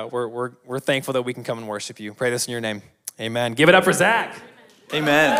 Uh, we're, we're, we're thankful that we can come and worship you. Pray this in your name. Amen. Give it up for Zac. Amen.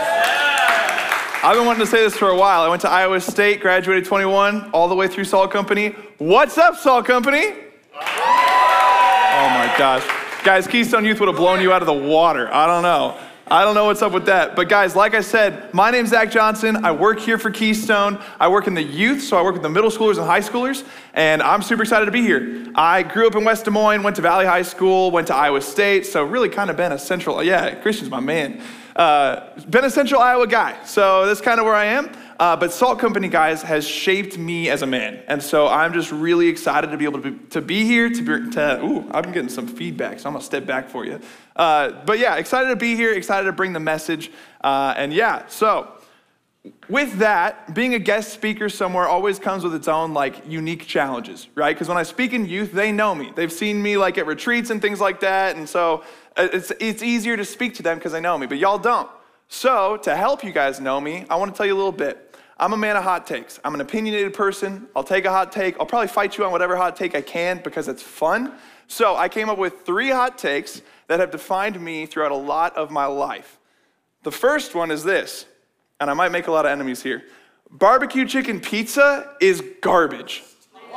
I've been wanting to say this for a while. I went to Iowa State, graduated 21, all the way through Salt Company. What's up, Salt Company? Oh my gosh. Guys, Keystone Youth would have blown you out of the water. I don't know. I don't know what's up with that. But guys, like I said, my name's Zac Johnson. I work here for Keystone. I work in the youth, so I work with the middle schoolers and high schoolers, and I'm super excited to be here. I grew up in West Des Moines, went to Valley High School, went to Iowa State, so really kind of been a central, yeah, Christian's my man. Uh, been a central Iowa guy, so that's kind of where I am. Uh, but Salt Company, guys, has shaped me as a man. And so I'm just really excited to be able to be, to be here, to be, to, ooh, I'm getting some feedback, so I'm gonna step back for you. Uh, but yeah, excited to be here, excited to bring the message. Uh, and yeah, so with that, being a guest speaker somewhere always comes with its own like unique challenges, right? Because when I speak in youth, they know me. They've seen me like at retreats and things like that. And so uh, it's, it's easier to speak to them because they know me, but y'all don't. So to help you guys know me, I want to tell you a little bit. I'm a man of hot takes. I'm an opinionated person. I'll take a hot take. I'll probably fight you on whatever hot take I can because it's fun. So I came up with three hot takes that have defined me throughout a lot of my life. The first one is this, and I might make a lot of enemies here. Barbecue chicken pizza is garbage.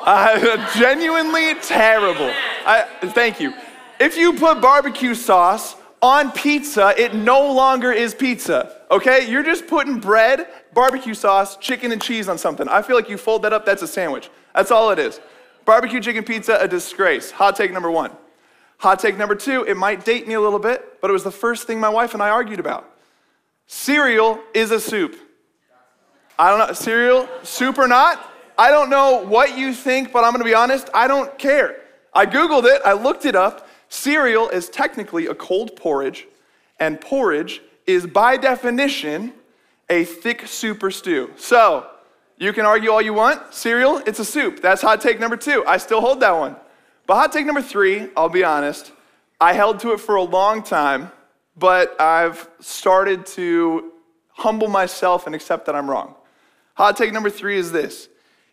Uh, genuinely terrible. I, thank you. If you put barbecue sauce on pizza, it no longer is pizza. Okay? You're just putting bread barbecue sauce, chicken, and cheese on something. I feel like you fold that up, that's a sandwich. That's all it is. Barbecue chicken pizza, a disgrace. Hot take number one. Hot take number two, it might date me a little bit, but it was the first thing my wife and I argued about. Cereal is a soup. I don't know, cereal, soup or not? I don't know what you think, but I'm gonna be honest, I don't care. I Googled it, I looked it up. Cereal is technically a cold porridge, and porridge is by definition a thick super stew. So, you can argue all you want. Cereal, it's a soup. That's hot take number two. I still hold that one. But hot take number three, I'll be honest, I held to it for a long time, but I've started to humble myself and accept that I'm wrong. Hot take number three is this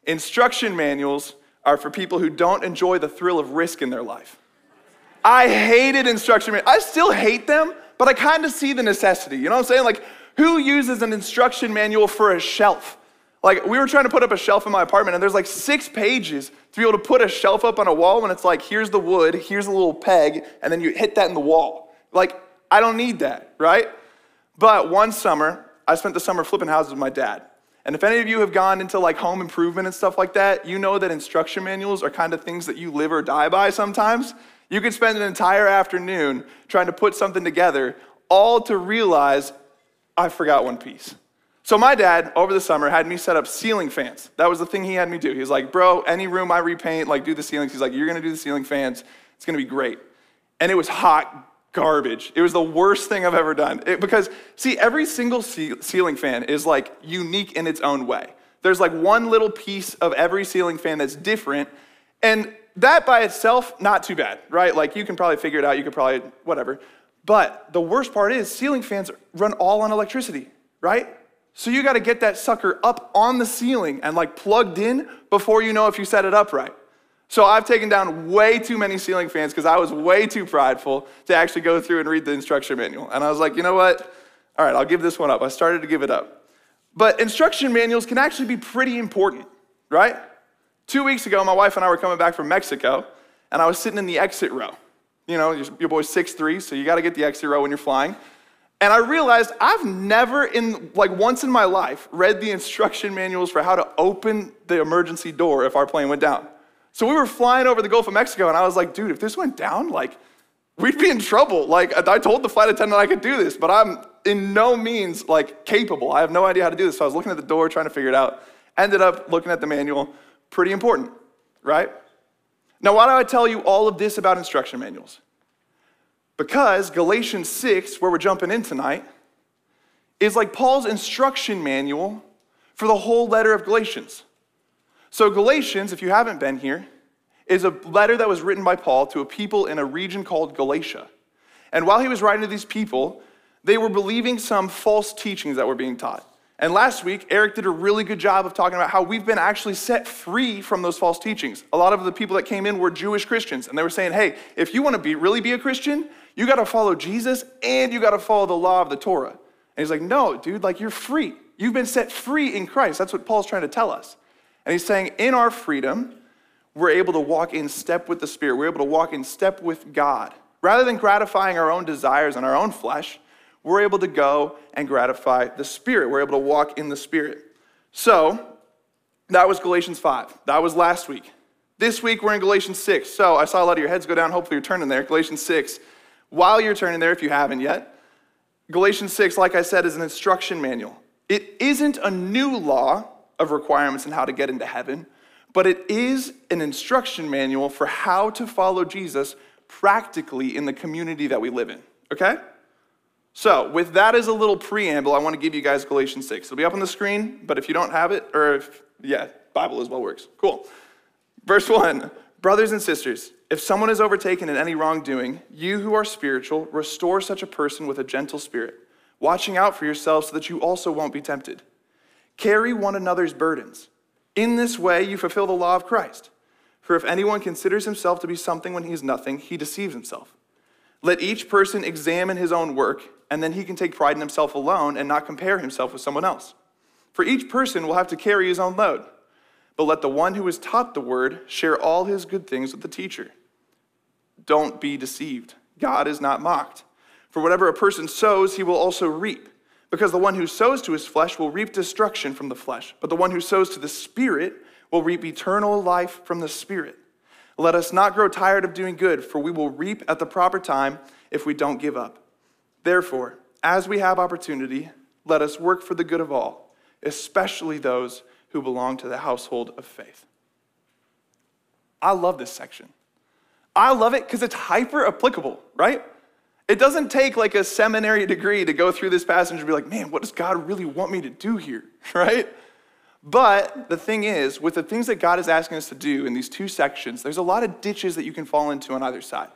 instruction manuals are for people who don't enjoy the thrill of risk in their life. I hated instruction manuals. I still hate them, but I kind of see the necessity. You know what I'm saying? Like, who uses an instruction manual for a shelf? Like, we were trying to put up a shelf in my apartment, and there's like six pages to be able to put a shelf up on a wall when it's like, here's the wood, here's a little peg, and then you hit that in the wall. Like, I don't need that, right? But one summer, I spent the summer flipping houses with my dad. And if any of you have gone into like home improvement and stuff like that, you know that instruction manuals are kind of things that you live or die by sometimes. You could spend an entire afternoon trying to put something together, all to realize I forgot one piece. So my dad, over the summer, had me set up ceiling fans. That was the thing he had me do. He was like, bro, any room I repaint, like do the ceilings. He's like, you're gonna do the ceiling fans. It's gonna be great. And it was hot garbage. It was the worst thing I've ever done. It, because, see, every single ceiling fan is like unique in its own way. There's like one little piece of every ceiling fan that's different. And that by itself, not too bad, right? Like you can probably figure it out. You could probably, whatever. But the worst part is ceiling fans run all on electricity, right? So you got to get that sucker up on the ceiling and like plugged in before you know if you set it up right. So I've taken down way too many ceiling fans because I was way too prideful to actually go through and read the instruction manual. And I was like, you know what? All right, I'll give this one up. I started to give it up. But instruction manuals can actually be pretty important, right? Two weeks ago, my wife and I were coming back from Mexico, and I was sitting in the exit row. You know, your boy's 6'3, so you got to get the exit row when you're flying. And I realized I've never, in like once in my life, read the instruction manuals for how to open the emergency door if our plane went down. So we were flying over the Gulf of Mexico, and I was like, dude, if this went down, like, we'd be in trouble. Like, I told the flight attendant I could do this, but I'm in no means like capable. I have no idea how to do this. So I was looking at the door, trying to figure it out. Ended up looking at the manual. Pretty important, right? Now, why do I tell you all of this about instruction manuals? Because Galatians 6, where we're jumping in tonight, is like Paul's instruction manual for the whole letter of Galatians. So, Galatians, if you haven't been here, is a letter that was written by Paul to a people in a region called Galatia. And while he was writing to these people, they were believing some false teachings that were being taught. And last week, Eric did a really good job of talking about how we've been actually set free from those false teachings. A lot of the people that came in were Jewish Christians, and they were saying, hey, if you want to be, really be a Christian, you got to follow Jesus and you got to follow the law of the Torah. And he's like, no, dude, like you're free. You've been set free in Christ. That's what Paul's trying to tell us. And he's saying, in our freedom, we're able to walk in step with the Spirit. We're able to walk in step with God. Rather than gratifying our own desires and our own flesh, we're able to go and gratify the Spirit. We're able to walk in the Spirit. So, that was Galatians 5. That was last week. This week, we're in Galatians 6. So, I saw a lot of your heads go down. Hopefully, you're turning there. Galatians 6. While you're turning there, if you haven't yet, Galatians 6, like I said, is an instruction manual. It isn't a new law of requirements on how to get into heaven, but it is an instruction manual for how to follow Jesus practically in the community that we live in. Okay? So, with that as a little preamble, I want to give you guys Galatians 6. It'll be up on the screen, but if you don't have it, or if, yeah, Bible as well works. Cool. Verse 1 Brothers and sisters, if someone is overtaken in any wrongdoing, you who are spiritual, restore such a person with a gentle spirit, watching out for yourselves so that you also won't be tempted. Carry one another's burdens. In this way, you fulfill the law of Christ. For if anyone considers himself to be something when he is nothing, he deceives himself. Let each person examine his own work and then he can take pride in himself alone and not compare himself with someone else. For each person will have to carry his own load. But let the one who is taught the word share all his good things with the teacher. Don't be deceived. God is not mocked. For whatever a person sows, he will also reap. Because the one who sows to his flesh will reap destruction from the flesh, but the one who sows to the Spirit will reap eternal life from the Spirit. Let us not grow tired of doing good, for we will reap at the proper time if we don't give up. Therefore, as we have opportunity, let us work for the good of all, especially those who belong to the household of faith. I love this section. I love it because it's hyper applicable, right? It doesn't take like a seminary degree to go through this passage and be like, man, what does God really want me to do here, right? But the thing is, with the things that God is asking us to do in these two sections, there's a lot of ditches that you can fall into on either side.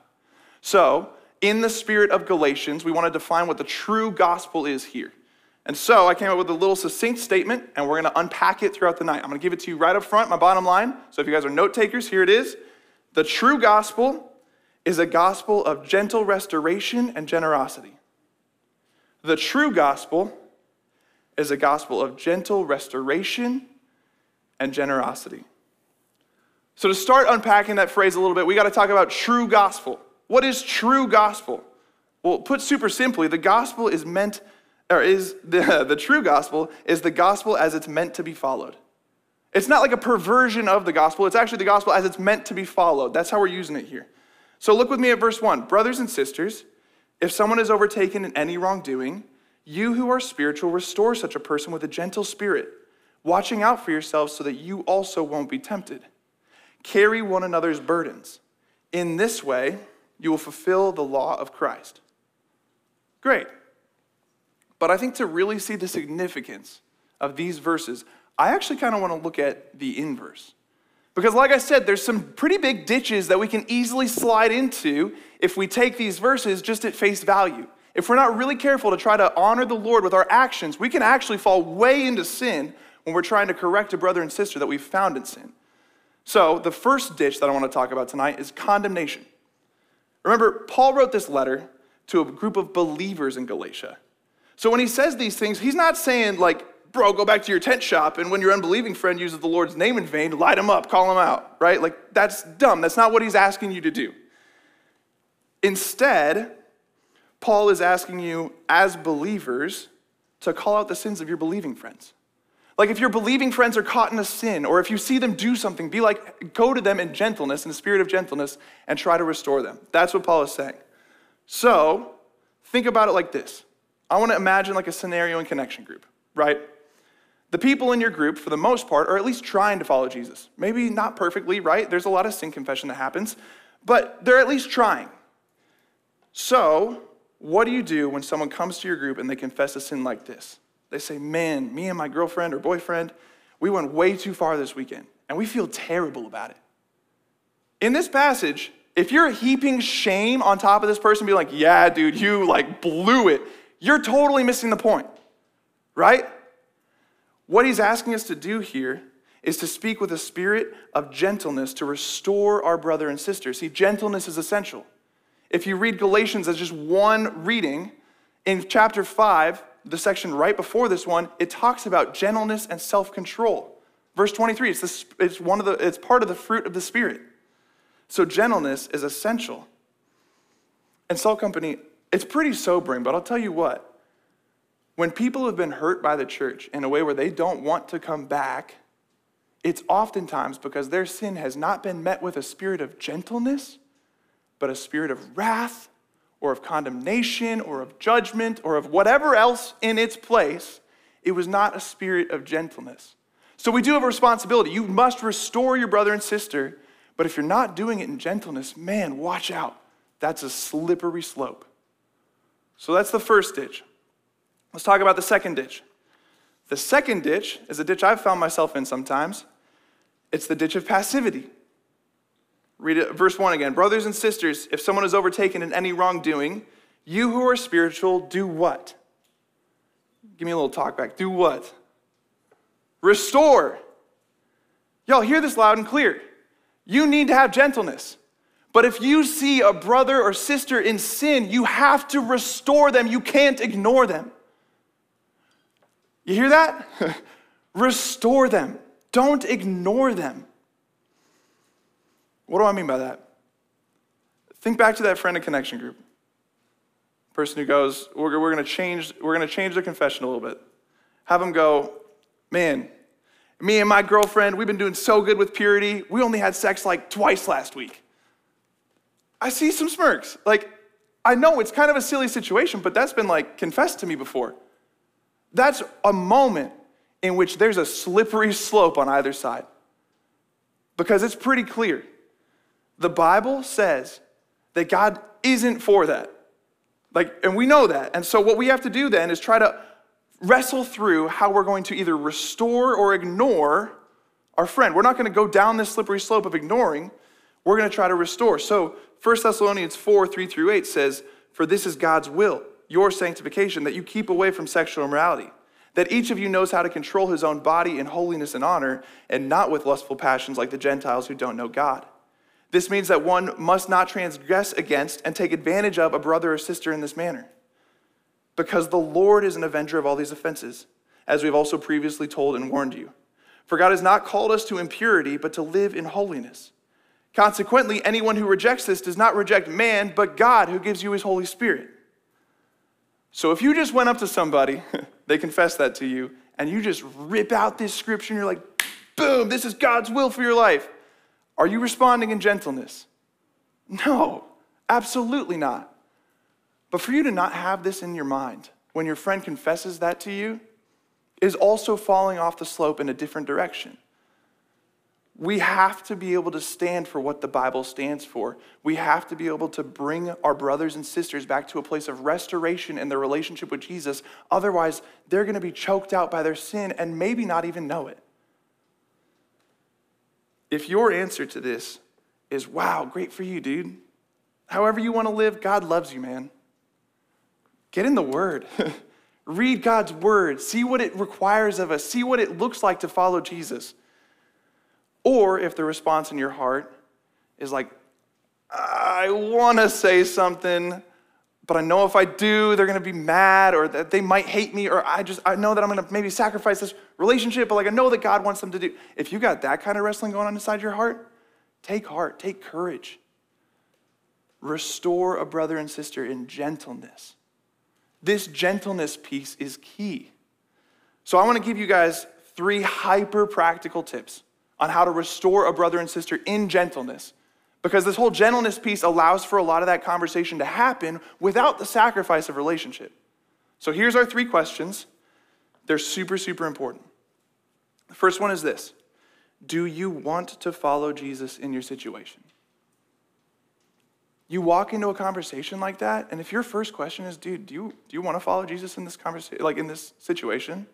So, in the spirit of Galatians, we want to define what the true gospel is here. And so I came up with a little succinct statement, and we're going to unpack it throughout the night. I'm going to give it to you right up front, my bottom line. So if you guys are note takers, here it is. The true gospel is a gospel of gentle restoration and generosity. The true gospel is a gospel of gentle restoration and generosity. So, to start unpacking that phrase a little bit, we got to talk about true gospel. What is true gospel? Well, put super simply, the gospel is meant, or is the, the true gospel is the gospel as it's meant to be followed. It's not like a perversion of the gospel, it's actually the gospel as it's meant to be followed. That's how we're using it here. So look with me at verse 1. Brothers and sisters, if someone is overtaken in any wrongdoing, you who are spiritual restore such a person with a gentle spirit, watching out for yourselves so that you also won't be tempted. Carry one another's burdens. In this way, you will fulfill the law of Christ. Great. But I think to really see the significance of these verses, I actually kind of want to look at the inverse. Because, like I said, there's some pretty big ditches that we can easily slide into if we take these verses just at face value. If we're not really careful to try to honor the Lord with our actions, we can actually fall way into sin when we're trying to correct a brother and sister that we've found in sin. So, the first ditch that I want to talk about tonight is condemnation. Remember, Paul wrote this letter to a group of believers in Galatia. So when he says these things, he's not saying, like, bro, go back to your tent shop, and when your unbelieving friend uses the Lord's name in vain, light him up, call him out, right? Like, that's dumb. That's not what he's asking you to do. Instead, Paul is asking you, as believers, to call out the sins of your believing friends. Like if your believing friends are caught in a sin, or if you see them do something, be like, go to them in gentleness, in the spirit of gentleness, and try to restore them. That's what Paul is saying. So think about it like this. I want to imagine like a scenario in connection group, right? The people in your group, for the most part, are at least trying to follow Jesus. Maybe not perfectly, right? There's a lot of sin confession that happens, but they're at least trying. So, what do you do when someone comes to your group and they confess a sin like this? They say, Man, me and my girlfriend or boyfriend, we went way too far this weekend, and we feel terrible about it. In this passage, if you're heaping shame on top of this person, be like, Yeah, dude, you like blew it, you're totally missing the point, right? What he's asking us to do here is to speak with a spirit of gentleness to restore our brother and sister. See, gentleness is essential. If you read Galatians as just one reading, in chapter 5, the section right before this one, it talks about gentleness and self control. Verse 23, it's, it's, one of the, it's part of the fruit of the Spirit. So, gentleness is essential. And Salt Company, it's pretty sobering, but I'll tell you what. When people have been hurt by the church in a way where they don't want to come back, it's oftentimes because their sin has not been met with a spirit of gentleness, but a spirit of wrath or of condemnation or of judgment or of whatever else in its place. It was not a spirit of gentleness. So we do have a responsibility. You must restore your brother and sister, but if you're not doing it in gentleness, man, watch out. That's a slippery slope. So that's the first ditch. Let's talk about the second ditch. The second ditch is a ditch I've found myself in sometimes. It's the ditch of passivity. Read it, verse 1 again. Brothers and sisters, if someone is overtaken in any wrongdoing, you who are spiritual, do what? Give me a little talk back. Do what? Restore. Y'all hear this loud and clear. You need to have gentleness. But if you see a brother or sister in sin, you have to restore them. You can't ignore them. You hear that? restore them. Don't ignore them. What do I mean by that? Think back to that friend and connection group. Person who goes, we're, we're going to change, we're going to change their confession a little bit. Have them go, man, me and my girlfriend, we've been doing so good with purity. We only had sex like twice last week. I see some smirks. Like, I know it's kind of a silly situation, but that's been like confessed to me before. That's a moment in which there's a slippery slope on either side. Because it's pretty clear. The Bible says that God isn't for that. Like, and we know that. And so what we have to do then is try to wrestle through how we're going to either restore or ignore our friend. We're not going to go down this slippery slope of ignoring. We're going to try to restore. So 1 Thessalonians 4, 3 through 8 says, For this is God's will, your sanctification, that you keep away from sexual immorality, that each of you knows how to control his own body in holiness and honor, and not with lustful passions like the Gentiles who don't know God. This means that one must not transgress against and take advantage of a brother or sister in this manner because the Lord is an avenger of all these offenses, as we've also previously told and warned you. For God has not called us to impurity, but to live in holiness. Consequently, anyone who rejects this does not reject man, but God who gives you his Holy Spirit. So if you just went up to somebody, they confess that to you, and you just rip out this scripture and you're like, boom, this is God's will for your life. Are you responding in gentleness? No, absolutely not. But for you to not have this in your mind when your friend confesses that to you is also falling off the slope in a different direction. We have to be able to stand for what the Bible stands for. We have to be able to bring our brothers and sisters back to a place of restoration in their relationship with Jesus. Otherwise, they're going to be choked out by their sin and maybe not even know it. If your answer to this is, wow, great for you, dude. However you want to live, God loves you, man. Get in the Word. Read God's Word. See what it requires of us. See what it looks like to follow Jesus. Or if the response in your heart is like, I want to say something, but I know if I do, they're to be mad or that they might hate me, or I just, I know that I'm to maybe sacrifice this relationship, but like I know that God wants them to do. If you got that kind of wrestling going on inside your heart, take heart, take courage. Restore a brother and sister in gentleness. This gentleness piece is key. So I want to give you guys three hyper practical tips on how to restore a brother and sister in gentleness. Because this whole gentleness piece allows for a lot of that conversation to happen without the sacrifice of relationship. So here's our three questions. They're super, super important. The first one is this Do you want to follow Jesus in your situation? You walk into a conversation like that, and if your first question is, dude, do you, do you want to follow Jesus in this conversation, like in this situation?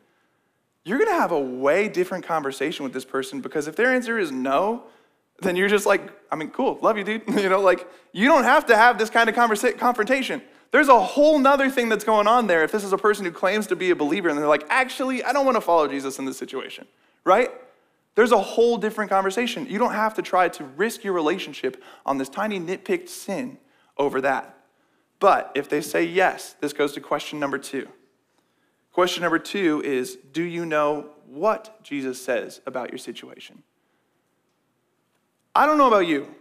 You're gonna have a way different conversation with this person because if their answer is no, then you're just like, I mean, cool, love you, dude. you know, like you don't have to have this kind of conversa- confrontation. There's a whole nother thing that's going on there if this is a person who claims to be a believer and they're like, actually, I don't want to follow Jesus in this situation, right? There's a whole different conversation. You don't have to try to risk your relationship on this tiny nitpicked sin over that. But if they say yes, this goes to question number two. Question number two is Do you know what Jesus says about your situation? I don't know about you,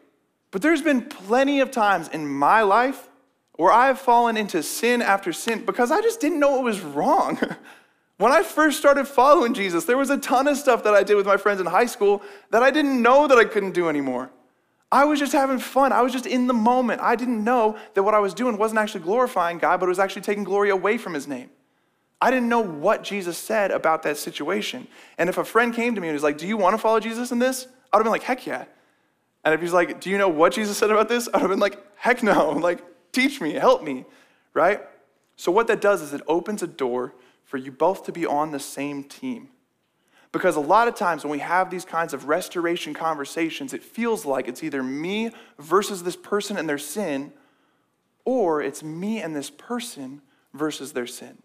but there's been plenty of times in my life where I've fallen into sin after sin because I just didn't know what was wrong. when I first started following Jesus, there was a ton of stuff that I did with my friends in high school that I didn't know that I couldn't do anymore. I was just having fun. I was just in the moment. I didn't know that what I was doing wasn't actually glorifying God, but it was actually taking glory away from his name. I didn't know what Jesus said about that situation. And if a friend came to me and was like, Do you want to follow Jesus in this? I would have been like, Heck yeah. And if he's like, Do you know what Jesus said about this? I would have been like, Heck no. Like, teach me, help me, right? So, what that does is it opens a door for you both to be on the same team. Because a lot of times when we have these kinds of restoration conversations, it feels like it's either me versus this person and their sin, or it's me and this person versus their sin.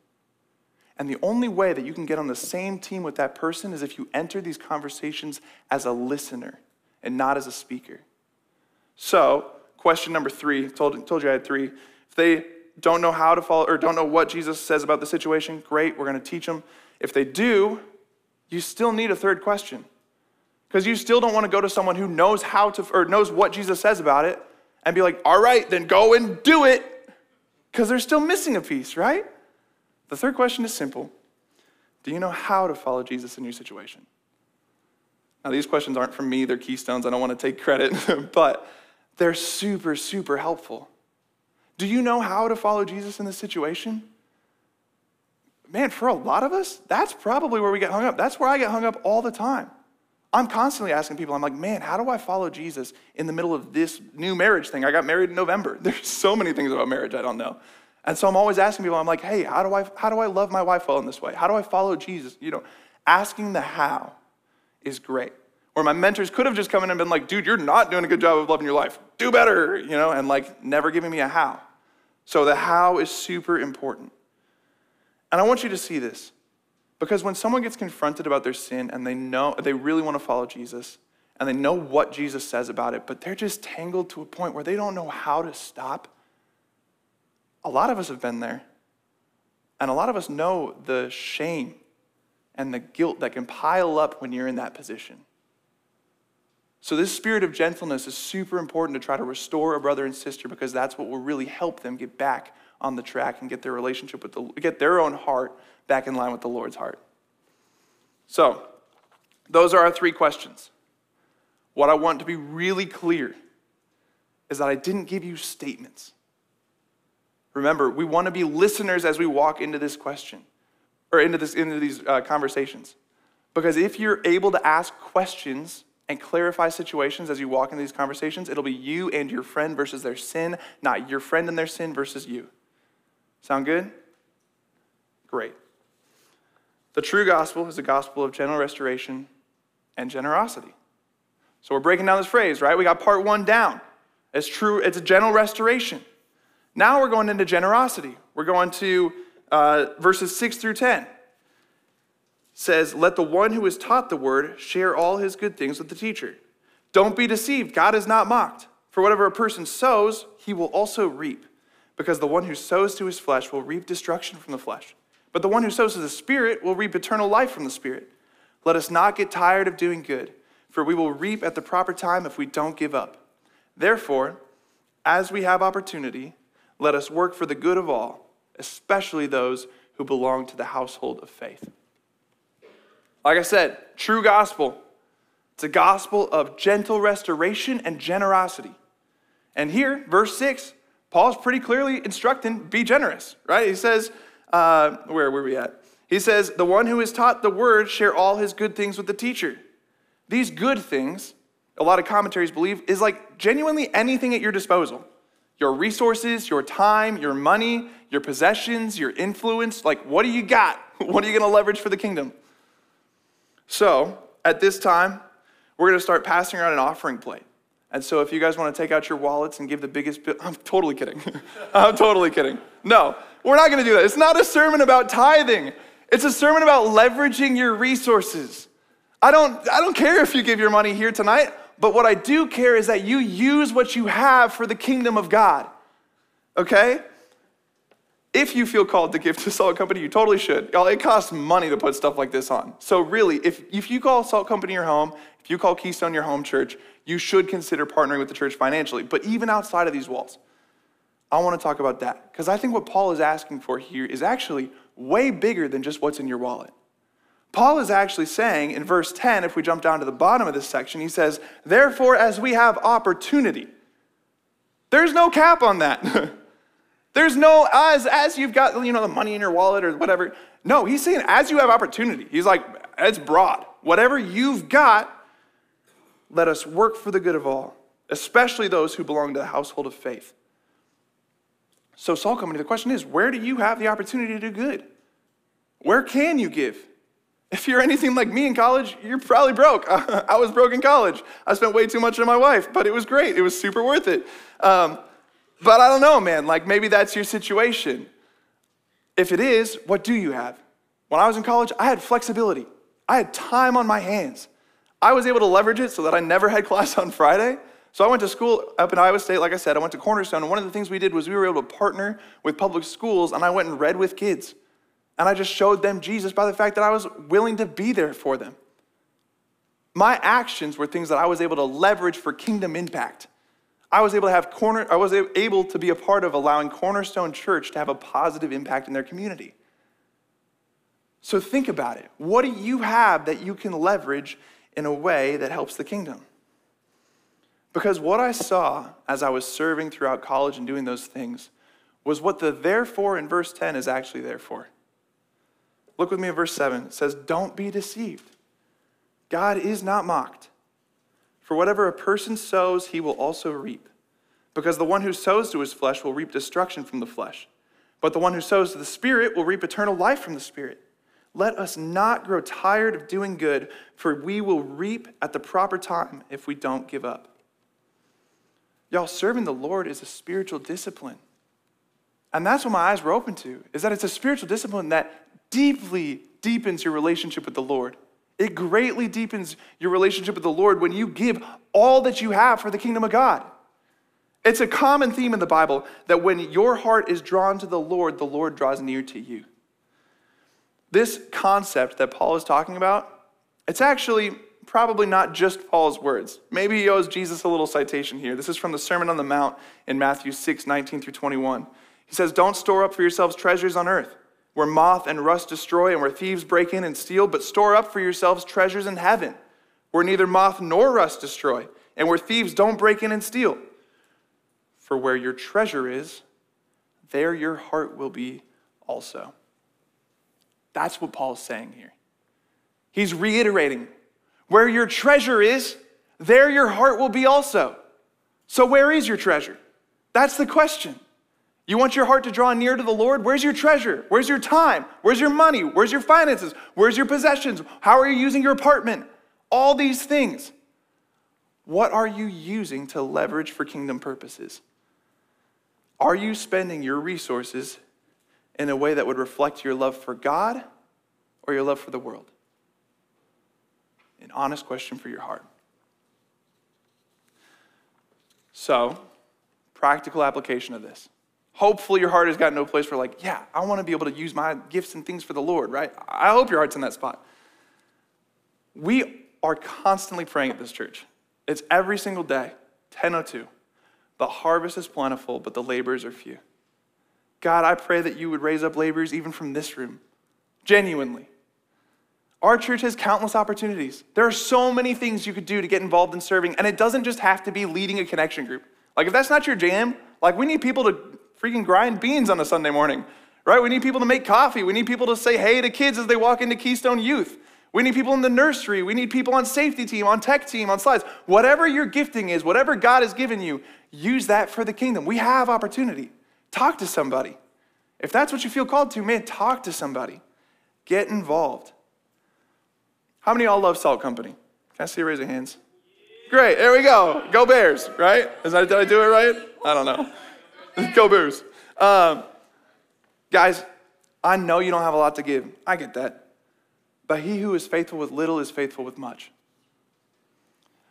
And the only way that you can get on the same team with that person is if you enter these conversations as a listener and not as a speaker. So, question number three, told, told you I had three. If they don't know how to follow or don't know what Jesus says about the situation, great, we're going to teach them. If they do, you still need a third question. Because you still don't want to go to someone who knows how to or knows what Jesus says about it and be like, all right, then go and do it. Because they're still missing a piece, right? The third question is simple Do you know how to follow Jesus in your situation? Now, these questions aren't from me, they're Keystone's. I don't want to take credit, but they're super, super helpful. Do you know how to follow Jesus in this situation? Man, for a lot of us, that's probably where we get hung up. That's where I get hung up all the time. I'm constantly asking people, I'm like, man, how do I follow Jesus in the middle of this new marriage thing? I got married in November. There's so many things about marriage I don't know. And so I'm always asking people, I'm like, hey, how do I, how do I love my wife well in this way? How do I follow Jesus? You know, asking the how is great. Where my mentors could have just come in and been like, dude, you're not doing a good job of loving your life. Do better, you know, and like never giving me a how. So the how is super important. And I want you to see this. Because when someone gets confronted about their sin and they know they really want to follow Jesus and they know what Jesus says about it, but they're just tangled to a point where they don't know how to stop, a lot of us have been there. And a lot of us know the shame and the guilt that can pile up when you're in that position. So, this spirit of gentleness is super important to try to restore a brother and sister because that's what will really help them get back on the track and get their relationship with the, get their own heart back in line with the Lord's heart. So, those are our three questions. What I want to be really clear is that I didn't give you statements. Remember, we want to be listeners as we walk into this question or into, this, into these uh, conversations. Because if you're able to ask questions and clarify situations as you walk into these conversations, it'll be you and your friend versus their sin, not your friend and their sin versus you. Sound good? Great. The true gospel is a gospel of general restoration and generosity. So we're breaking down this phrase, right? We got part one down. It's true, it's a general restoration. Now we're going into generosity. We're going to uh, verses 6 through 10. Says, Let the one who is taught the word share all his good things with the teacher. Don't be deceived. God is not mocked. For whatever a person sows, he will also reap. Because the one who sows to his flesh will reap destruction from the flesh. But the one who sows to the Spirit will reap eternal life from the Spirit. Let us not get tired of doing good, for we will reap at the proper time if we don't give up. Therefore, as we have opportunity, let us work for the good of all, especially those who belong to the household of faith. Like I said, true gospel. It's a gospel of gentle restoration and generosity. And here, verse 6, Paul's pretty clearly instructing be generous, right? He says, uh, where were we at? He says, the one who is taught the word share all his good things with the teacher. These good things, a lot of commentaries believe, is like genuinely anything at your disposal your resources, your time, your money, your possessions, your influence. Like, what do you got? What are you going to leverage for the kingdom? So, at this time, we're going to start passing around an offering plate. And so if you guys want to take out your wallets and give the biggest bill, I'm totally kidding. I'm totally kidding. No, we're not going to do that. It's not a sermon about tithing. It's a sermon about leveraging your resources. I don't, I don't care if you give your money here tonight, but what I do care is that you use what you have for the kingdom of God. Okay? If you feel called to give to Salt Company, you totally should. Y'all, it costs money to put stuff like this on. So really, if, if you call Salt Company your home, if you call Keystone your home church, you should consider partnering with the church financially. But even outside of these walls, I want to talk about that. Because I think what Paul is asking for here is actually way bigger than just what's in your wallet. Paul is actually saying in verse 10, if we jump down to the bottom of this section, he says, Therefore, as we have opportunity, there's no cap on that. there's no, as, as you've got, you know, the money in your wallet or whatever. No, he's saying as you have opportunity. He's like, it's broad. Whatever you've got, let us work for the good of all, especially those who belong to the household of faith. So, Salt Company, the question is where do you have the opportunity to do good? Where can you give? If you're anything like me in college, you're probably broke. I was broke in college. I spent way too much on my wife, but it was great. It was super worth it. Um, but I don't know, man. Like maybe that's your situation. If it is, what do you have? When I was in college, I had flexibility. I had time on my hands. I was able to leverage it so that I never had class on Friday. So I went to school up in Iowa State, like I said, I went to Cornerstone, and one of the things we did was we were able to partner with public schools, and I went and read with kids. And I just showed them Jesus by the fact that I was willing to be there for them. My actions were things that I was able to leverage for kingdom impact. I was able to have corner, I was able to be a part of allowing Cornerstone Church to have a positive impact in their community. So think about it. What do you have that you can leverage in a way that helps the kingdom? Because what I saw as I was serving throughout college and doing those things was what the therefore in verse 10 is actually there for. Look with me at verse 7. It says, Don't be deceived. God is not mocked. For whatever a person sows, he will also reap. Because the one who sows to his flesh will reap destruction from the flesh, but the one who sows to the Spirit will reap eternal life from the Spirit. Let us not grow tired of doing good, for we will reap at the proper time if we don't give up. Y'all, serving the Lord is a spiritual discipline. And that's what my eyes were open to, is that it's a spiritual discipline that deeply deepens your relationship with the Lord. It greatly deepens your relationship with the Lord when you give all that you have for the kingdom of God. It's a common theme in the Bible that when your heart is drawn to the Lord, the Lord draws near to you. This concept that Paul is talking about, it's actually probably not just Paul's words. Maybe he owes Jesus a little citation here. This is from the Sermon on the Mount in Matthew 6, 19 through 21. He says, Don't store up for yourselves treasures on earth where moth and rust destroy and where thieves break in and steal, but store up for yourselves treasures in heaven, where neither moth nor rust destroy, and where thieves don't break in and steal. For where your treasure is, there your heart will be also. That's what Paul's saying here. He's reiterating where your treasure is, there your heart will be also. So, where is your treasure? That's the question. You want your heart to draw near to the Lord? Where's your treasure? Where's your time? Where's your money? Where's your finances? Where's your possessions? How are you using your apartment? All these things. What are you using to leverage for kingdom purposes? Are you spending your resources in a way that would reflect your love for God or your love for the world? An honest question for your heart. So, practical application of this. Hopefully, your heart has gotten to a place where, like, yeah, I want to be able to use my gifts and things for the Lord, right? I hope your heart's in that spot. We are constantly praying at this church. It's every single day, 1002. The harvest is plentiful, but the laborers are few. God, I pray that you would raise up laborers even from this room, genuinely. Our church has countless opportunities. There are so many things you could do to get involved in serving, and it doesn't just have to be leading a connection group. Like, if that's not your jam, like, we need people to freaking grind beans on a Sunday morning, right? We need people to make coffee. We need people to say hey to kids as they walk into Keystone Youth. We need people in the nursery. We need people on safety team, on tech team, on slides. Whatever your gifting is, whatever God has given you, use that for the kingdom. We have opportunity. Talk to somebody. If that's what you feel called to, man, talk to somebody. Get involved. How many of y'all love Salt Company? Can I see a raise of hands? Great, there we go. Go Bears, right? Is that, did I do it right? I don't know. go Bears. Um, guys, I know you don't have a lot to give. I get that. But he who is faithful with little is faithful with much.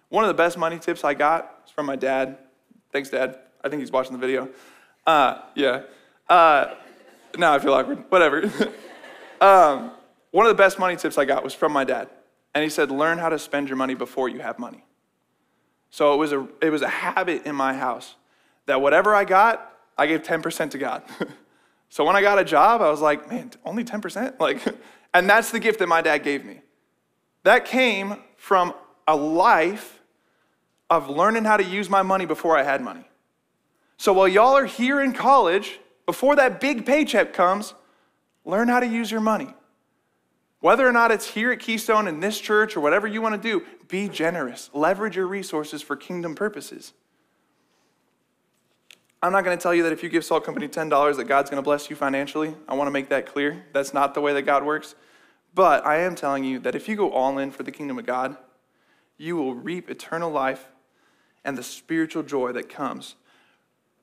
One of the best money tips I got is from my dad. Thanks, Dad. I think he's watching the video. Uh, yeah. Uh, now I feel awkward. Whatever. um, one of the best money tips I got was from my dad. And he said, learn how to spend your money before you have money. So it was a, it was a habit in my house that whatever I got, I gave 10% to God. so when I got a job, I was like, man, only 10%? Like, and that's the gift that my dad gave me. That came from a life of learning how to use my money before I had money. So while y'all are here in college, before that big paycheck comes, learn how to use your money. Whether or not it's here at Keystone in this church or whatever you want to do, be generous. Leverage your resources for kingdom purposes. I'm not going to tell you that if you give Salt Company $10 that God's going to bless you financially. I want to make that clear. That's not the way that God works. But I am telling you that if you go all in for the kingdom of God, you will reap eternal life and the spiritual joy that comes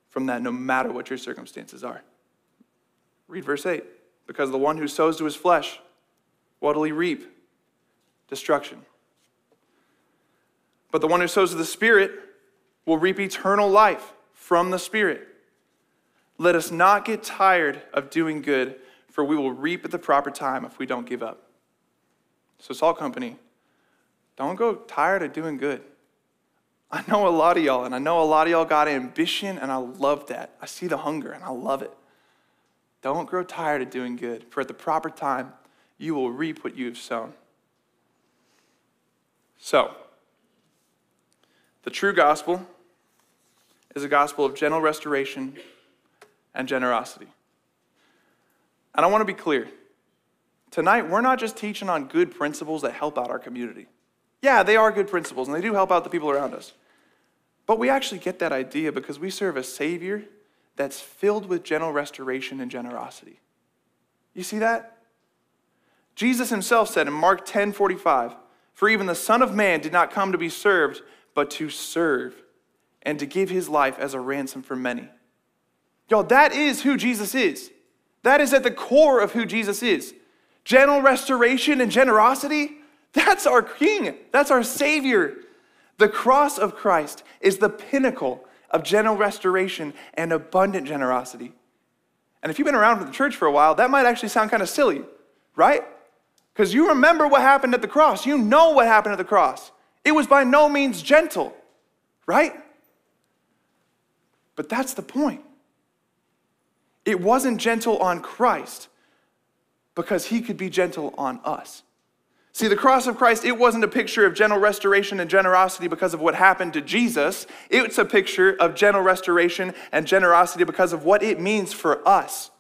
from that no matter what your circumstances are. Read verse 8. Because the one who sows to his flesh, what will he reap? Destruction. But the one who sows to the Spirit will reap eternal life from the Spirit. Let us not get tired of doing good, for we will reap at the proper time if we don't give up. So, Salt Company, don't go tired of doing good. I know a lot of y'all, and I know a lot of y'all got ambition, and I love that. I see the hunger, and I love it. Don't grow tired of doing good, for at the proper time, you will reap what you have sown. So, the true gospel is a gospel of gentle restoration and generosity. And I want to be clear. Tonight, we're not just teaching on good principles that help out our community. Yeah, they are good principles, and they do help out the people around us. But we actually get that idea because we serve a Savior that's filled with gentle restoration and generosity. You see that? Jesus himself said in Mark 10 45, For even the Son of Man did not come to be served, but to serve and to give his life as a ransom for many. Y'all, that is who Jesus is. That is at the core of who Jesus is. Gentle restoration and generosity, that's our King, that's our Savior. The cross of Christ is the pinnacle of gentle restoration and abundant generosity. And if you've been around the church for a while, that might actually sound kind of silly, right? Because you remember what happened at the cross. You know what happened at the cross. It was by no means gentle, right? But that's the point. It wasn't gentle on Christ because he could be gentle on us. See, the cross of Christ, it wasn't a picture of gentle restoration and generosity because of what happened to Jesus. It's a picture of gentle restoration and generosity because of what it means for us.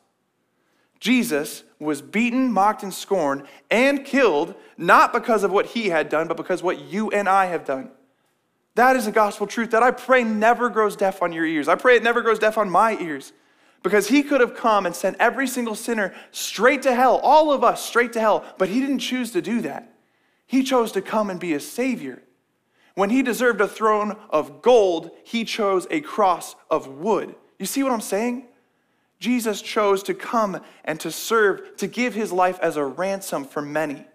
Jesus was beaten, mocked, and scorned and killed, not because of what he had done, but because what you and I have done. That is a gospel truth that I pray never grows deaf on your ears. I pray it never grows deaf on my ears. Because he could have come and sent every single sinner straight to hell, all of us straight to hell, but he didn't choose to do that. He chose to come and be a savior. When he deserved a throne of gold, he chose a cross of wood. You see what I'm saying? Jesus chose to come and to serve, to give his life as a ransom for many.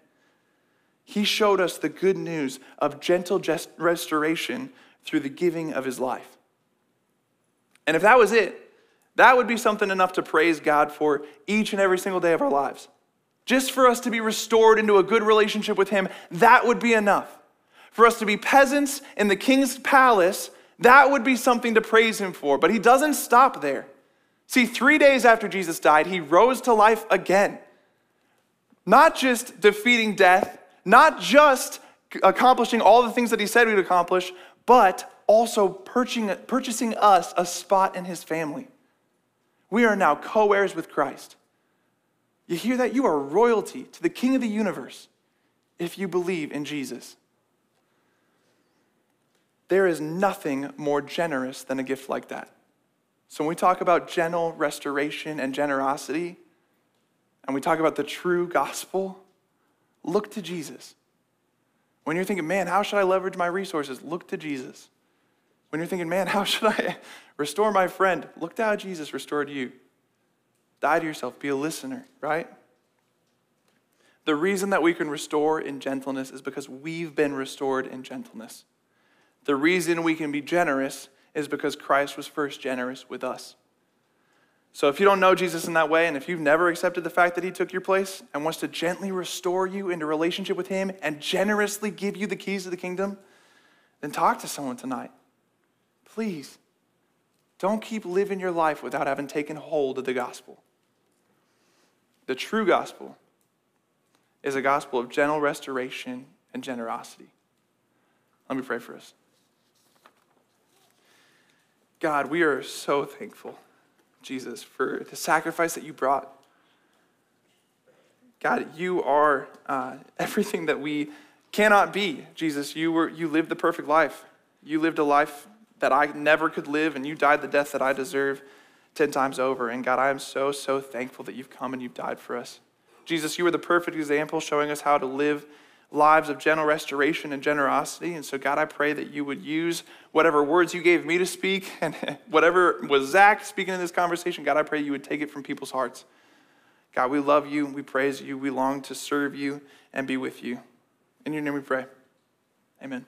He showed us the good news of gentle restoration through the giving of his life. And if that was it, that would be something enough to praise God for each and every single day of our lives. Just for us to be restored into a good relationship with Him, that would be enough. For us to be peasants in the king's palace, that would be something to praise Him for. But He doesn't stop there. See, three days after Jesus died, He rose to life again. Not just defeating death, not just accomplishing all the things that He said would accomplish, but also purchasing us a spot in His family. We are now co heirs with Christ. You hear that? You are royalty to the King of the universe if you believe in Jesus. There is nothing more generous than a gift like that. So when we talk about gentle restoration and generosity, and we talk about the true gospel, look to Jesus. When you're thinking, man, how should I leverage my resources? Look to Jesus. When you're thinking, man, how should I restore my friend? Look to how Jesus restored you. Die to yourself, be a listener, right? The reason that we can restore in gentleness is because we've been restored in gentleness. The reason we can be generous is because Christ was first generous with us. So if you don't know Jesus in that way, and if you've never accepted the fact that he took your place and wants to gently restore you into relationship with him and generously give you the keys of the kingdom, then talk to someone tonight. Please. Don't keep living your life without having taken hold of the gospel. The true gospel is a gospel of gentle restoration and generosity. Let me pray for us. God, we are so thankful, Jesus, for the sacrifice that you brought. God, you are uh, everything that we cannot be. Jesus, you, were, you lived the perfect life. You lived a life that I never could live, and you died the death that I deserve 10 times over. And God, I am so, so thankful that you've come and you've died for us. Jesus, you were the perfect example showing us how to live lives of gentle restoration and generosity. And so, God, I pray that you would use whatever words you gave me to speak and whatever was Zac speaking in this conversation, God, I pray you would take it from people's hearts. God, we love you, we praise you, we long to serve you and be with you. In your name we pray. Amen.